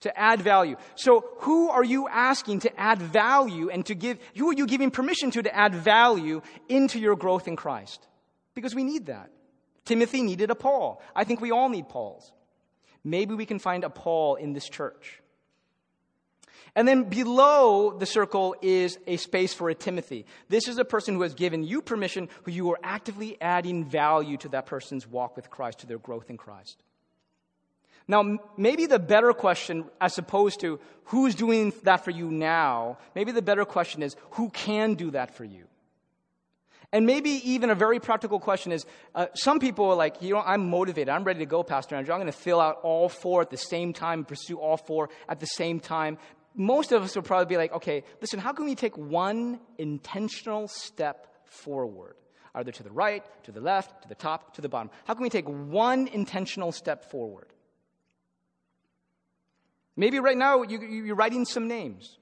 to add value. So who are you asking to add value and to give, who are you giving permission to to add value into your growth in Christ? Because we need that. Timothy needed a Paul. I think we all need Pauls. Maybe we can find a Paul in this church. And then below the circle is a space for a Timothy. This is a person who has given you permission, who you are actively adding value to that person's walk with Christ, to their growth in Christ. Now, maybe the better question, as opposed to who's doing that for you now, maybe the better question is who can do that for you? And maybe even a very practical question is uh, some people are like, you know, I'm motivated. I'm ready to go, Pastor Andrew. I'm going to fill out all four at the same time, pursue all four at the same time. Most of us would probably be like, okay, listen, how can we take one intentional step forward? Either to the right, to the left, to the top, to the bottom. How can we take one intentional step forward? Maybe right now you, you're writing some names.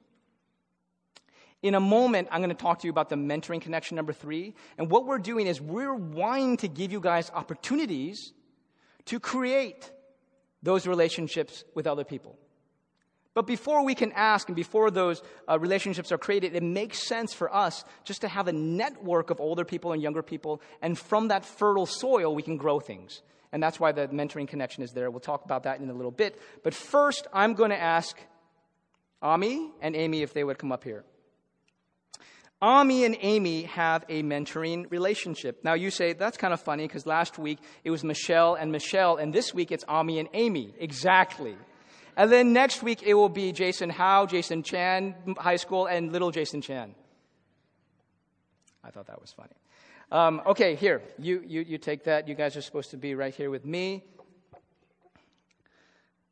In a moment, I'm going to talk to you about the mentoring connection number three. And what we're doing is we're wanting to give you guys opportunities to create those relationships with other people. But before we can ask and before those uh, relationships are created, it makes sense for us just to have a network of older people and younger people. And from that fertile soil, we can grow things. And that's why the mentoring connection is there. We'll talk about that in a little bit. But first, I'm going to ask Ami and Amy if they would come up here. Ami and Amy have a mentoring relationship. Now you say, that's kind of funny because last week it was Michelle and Michelle, and this week it's Ami and Amy. Exactly. And then next week it will be Jason Howe, Jason Chan, high school, and little Jason Chan. I thought that was funny. Um, okay, here, you, you, you take that. You guys are supposed to be right here with me.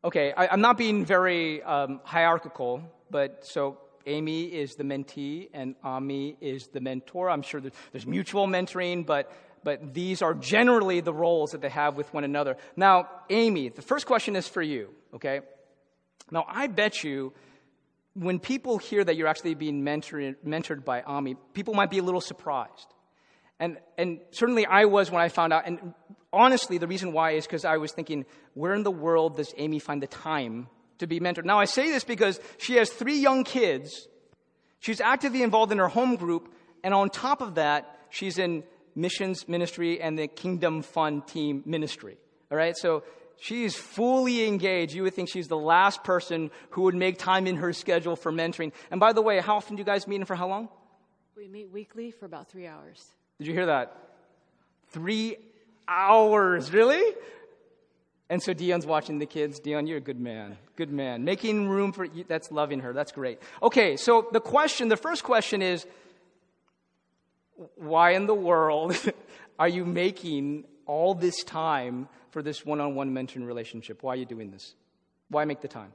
Okay, I, am not being very um, hierarchical, but so Amy is the mentee and Ami is the mentor. I'm sure there's mutual mentoring, but, but these are generally the roles that they have with one another. Now, Amy, the first question is for you, okay? Now, I bet you when people hear that you're actually being mentored, mentored by Ami, people might be a little surprised. And, and certainly I was when I found out. And honestly, the reason why is because I was thinking, where in the world does Amy find the time to be mentored? Now, I say this because she has three young kids. She's actively involved in her home group. And on top of that, she's in missions ministry and the Kingdom Fund team ministry. All right? So she's fully engaged. You would think she's the last person who would make time in her schedule for mentoring. And by the way, how often do you guys meet and for how long? We meet weekly for about three hours. Did you hear that? Three hours, really? And so Dion's watching the kids. Dion, you're a good man. Good man. Making room for you. That's loving her. That's great. Okay, so the question, the first question is why in the world are you making all this time for this one on one mentoring relationship? Why are you doing this? Why make the time?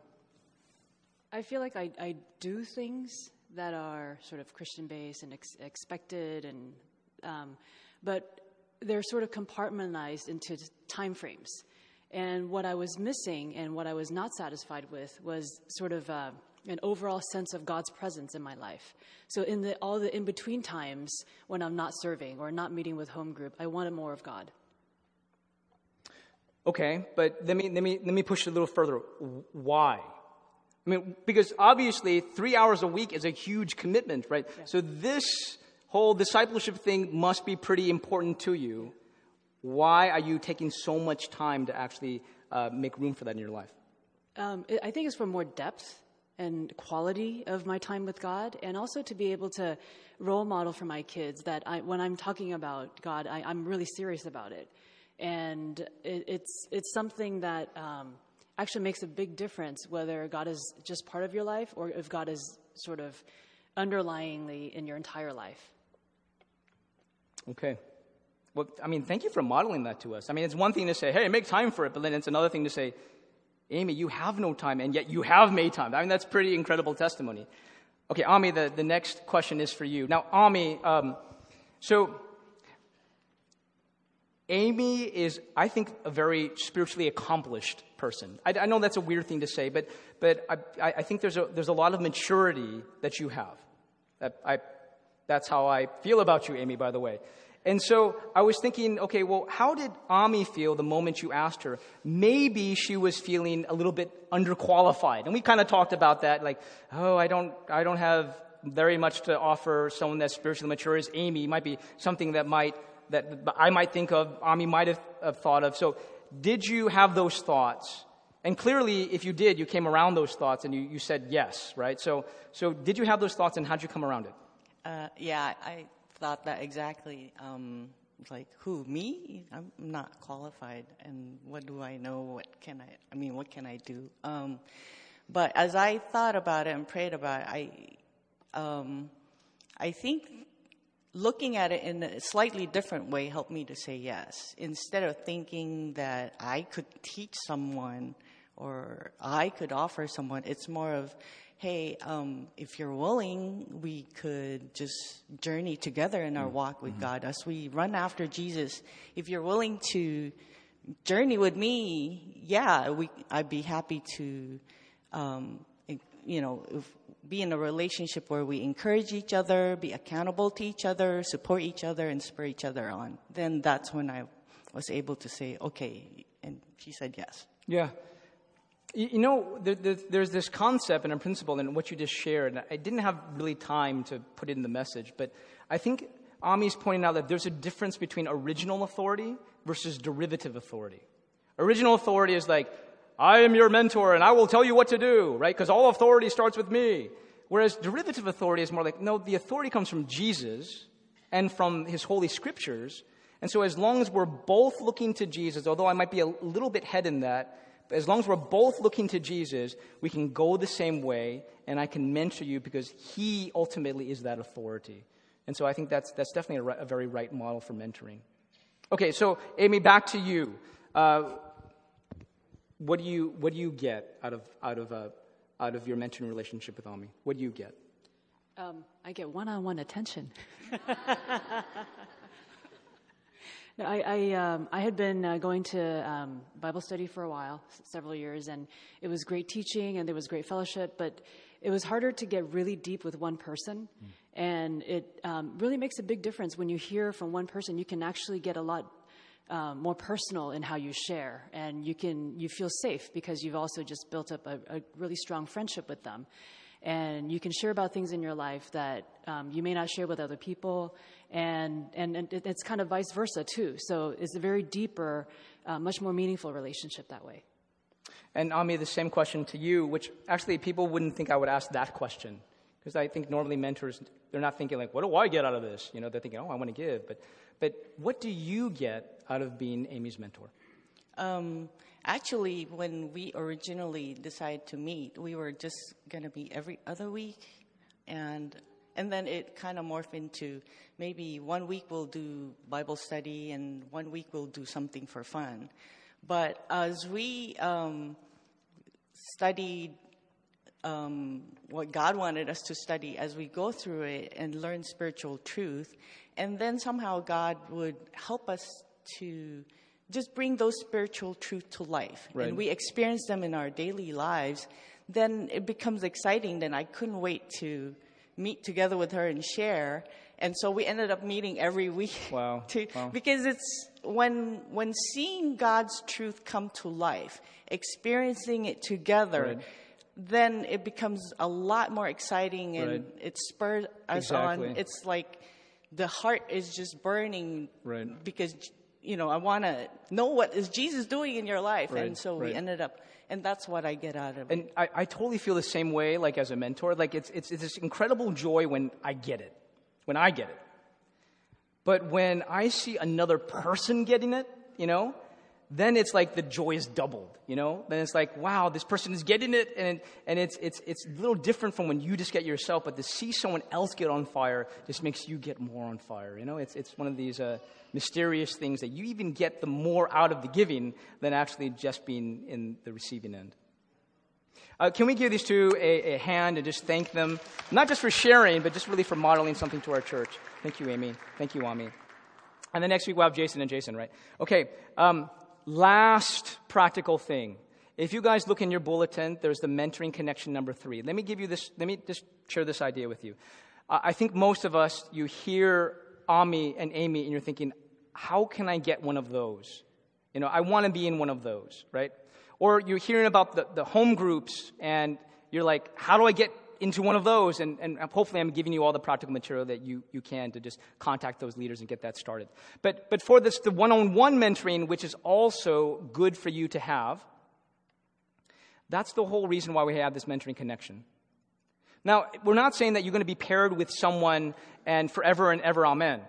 I feel like I, I do things that are sort of Christian based and ex- expected, and um, but they're sort of compartmentalized into time frames. And what I was missing and what I was not satisfied with was sort of uh, an overall sense of God's presence in my life. So in the, all the in between times when I'm not serving or not meeting with home group, I wanted more of God. Okay, but let me, let me, let me push it a little further. Why? I mean, because obviously three hours a week is a huge commitment, right? Yeah. So this whole discipleship thing must be pretty important to you. Why are you taking so much time to actually uh, make room for that in your life? Um, I think it's for more depth and quality of my time with God, and also to be able to role model for my kids that I, when I'm talking about God, I, am really serious about it, and it, it's it's something that um, actually makes a big difference whether God is just part of your life or if God is sort of underlyingly in your entire life. Okay. Well, I mean, thank you for modeling that to us. I mean, it's one thing to say, hey, make time for it, but then it's another thing to say, Amy, you have no time, and yet you have made time. I mean, that's pretty incredible testimony. Okay, Ami, the, the next question is for you. Now, Ami, um, so Amy is, I think, a very spiritually accomplished person. I, I know that's a weird thing to say, but, but I, I think there's a, there's a lot of maturity that you have. That I, that's how I feel about you, Amy, by the way. And so I was thinking, okay, well, how did Ami feel the moment you asked her? Maybe she was feeling a little bit underqualified. And we kind of talked about that, like, oh, I don't, I don't have very much to offer someone that's spiritually mature as Amy. It might be something that might, that I might think of, Ami might have, thought of. So did you have those thoughts? And clearly, if you did, you came around those thoughts and you, you said yes, right? So, so did you have those thoughts and how'd you come around it? Uh, yeah, I thought that exactly. Um, like who me? I'm not qualified, and what do I know? What can I? I mean, what can I do? Um, but as I thought about it and prayed about it, I, um, I think looking at it in a slightly different way helped me to say yes. Instead of thinking that I could teach someone or I could offer someone, it's more of, hey, um, if you're willing, we could just journey together in our mm-hmm. walk with mm-hmm. God as we run after Jesus. If you're willing to journey with me, yeah, we, I'd be happy to, um, you know, be in a relationship where we encourage each other, be accountable to each other, support each other, and spur each other on. Then that's when I was able to say, okay. And she said yes. Yeah. You know, there's this concept and a principle in what you just shared. I didn't have really time to put in the message, but I think Ami's pointing out that there's a difference between original authority versus derivative authority. Original authority is like, I am your mentor and I will tell you what to do, right? Because all authority starts with me. Whereas derivative authority is more like, no, the authority comes from Jesus and from his holy scriptures. And so as long as we're both looking to Jesus, although I might be a little bit head in that, as long as we're both looking to Jesus, we can go the same way, and I can mentor you because He ultimately is that authority. And so I think that's, that's definitely a, a very right model for mentoring. Okay, so Amy, back to you. Uh, what, do you what do you get out of, out, of, uh, out of your mentoring relationship with Ami? What do you get? Um, I get one on one attention. I I, um, I had been uh, going to um, Bible study for a while, several years, and it was great teaching and there was great fellowship, but it was harder to get really deep with one person, mm. and it um, really makes a big difference when you hear from one person. You can actually get a lot um, more personal in how you share, and you can you feel safe because you've also just built up a, a really strong friendship with them and you can share about things in your life that um, you may not share with other people. And, and, and, it's kind of vice versa too. So it's a very deeper uh, much more meaningful relationship that way. And ami the same question to you which actually people wouldn't think i would ask that question. Because i think normally mentors they're not thinking like what do i get out of this? You know they're thinking oh i want to give. But but what do you get out of being amy's mentor? Um, Actually, when we originally decided to meet, we were just going to be every other week, and and then it kind of morphed into maybe one week we'll do Bible study and one week we'll do something for fun. But as we um, studied um, what God wanted us to study as we go through it and learn spiritual truth. And then somehow God would help us to just bring those spiritual truth to life. Right. And we experience them in our daily lives. Then it becomes exciting. Then I couldn't wait to meet together with her and share. And so we ended up meeting every week. Wow. To, Wow. Because it's when when seeing God's truth come to life, experiencing it together, Right. then it becomes a lot more exciting and Right. it spurs us Exactly. on. It's like the heart is just burning because you know I want to know what is Jesus doing in your life, Right, and so right. we ended up, and that's what I get out of it. And I, I totally feel the same way, like as a mentor. Like it's, it's, it's this incredible joy when I get it, when I get it. But when I see another person getting it, you know, then it's like the joy is doubled, you know? Then it's like, wow, this person is getting it, and, and it's, it's, it's a little different from when you just get yourself, but to see someone else get on fire just makes you get more on fire, you know? It's, it's one of these uh, mysterious things that you even get the more out of the giving than actually just being in the receiving end. Uh, can we give these two a, a hand and just thank them, not just for sharing, but just really for modeling something to our church? Thank you, Amy. Thank you, Ami. And then next week we'll have Jason and Jason, right? Okay. Um, last practical thing. If you guys look in your bulletin, there's the mentoring connection number three. Let me give you this. Let me just share this idea with you. I think most of us, you hear Ami and Amy, and you're thinking, how can I get one of those? You know, I want to be in one of those, right? Or you're hearing about the, the home groups, and you're like, how do I get into one of those? And, and hopefully, I'm giving you all the practical material that you, you can to just contact those leaders and get that started. But, but for this, the one on one mentoring, which is also good for you to have, that's the whole reason why we have this mentoring connection. Now, we're not saying that you're going to be paired with someone and forever and ever, amen.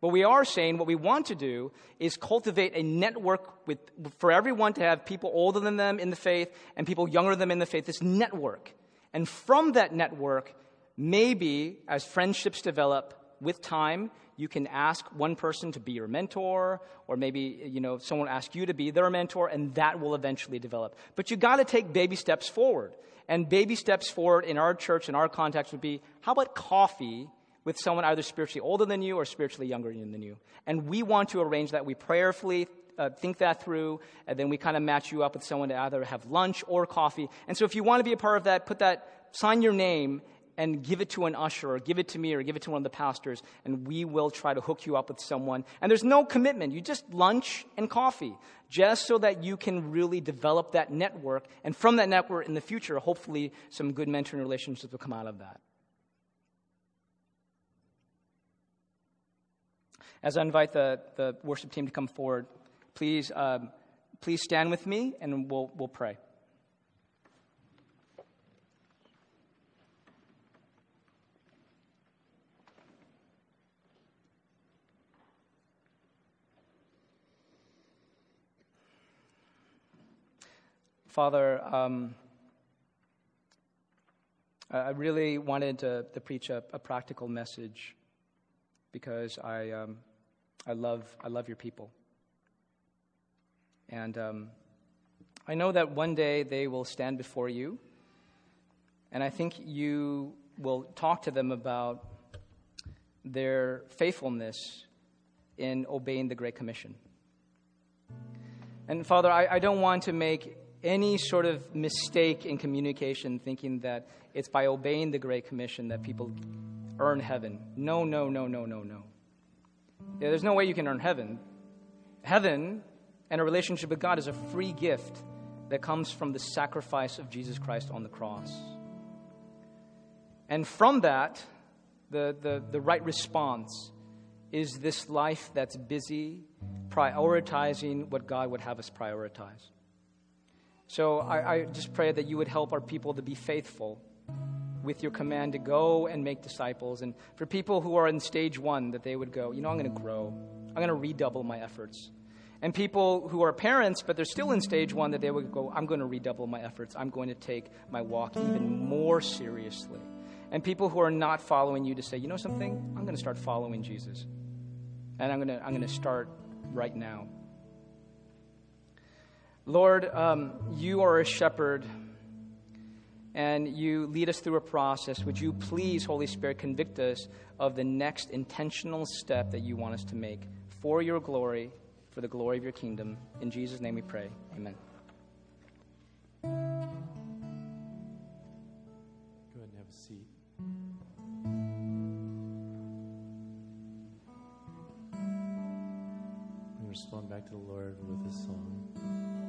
But we are saying what we want to do is cultivate a network with, for everyone to have people older than them in the faith and people younger than them in the faith, this network. And from that network, maybe as friendships develop with time, you can ask one person to be your mentor, or maybe you know someone ask you to be their mentor, and that will eventually develop. But you got to take baby steps forward. And baby steps forward in our church, in our context, would be how about coffee with someone either spiritually older than you or spiritually younger than you? And we want to arrange that. We prayerfully uh, think that through, and then we kind of match you up with someone to either have lunch or coffee. And so if you want to be a part of that, put that, sign your name and give it to an usher or give it to me or give it to one of the pastors, and we will try to hook you up with someone. And there's no commitment. You just lunch and coffee, just so that you can really develop that network. And from that network in the future, hopefully some good mentoring relationships will come out of that. As I invite the, the worship team to come forward, please, um, please stand with me and we'll, we'll pray. Father, um, I really wanted to, to preach a, a practical message because I, um, I, love, I love your people. And um, I know that one day they will stand before you, and I think you will talk to them about their faithfulness in obeying the Great Commission. And Father, I, I don't want to make any sort of mistake in communication thinking that it's by obeying the Great Commission that people earn heaven. No, no, no, no, no, no. Yeah, there's no way you can earn heaven. Heaven and a relationship with God is a free gift that comes from the sacrifice of Jesus Christ on the cross. And from that, the, the, the right response is this life that's busy, prioritizing what God would have us prioritize. So I, I just pray that you would help our people to be faithful with your command to go and make disciples. And for people who are in stage one, that they would go, you know, I'm going to grow, I'm going to redouble my efforts. And people who are parents, but they're still in stage one, that they would go, I'm going to redouble my efforts. I'm going to take my walk even more seriously. And people who are not following you to say, you know something? I'm going to start following Jesus. And I'm going to, I'm going to start right now. Lord, um, you are a shepherd and you lead us through a process, would you please, Holy Spirit, convict us of the next intentional step that you want us to make for your glory, for the glory of your kingdom. In Jesus' name we pray. Amen. Go ahead and have a seat. We respond back to the Lord with a song.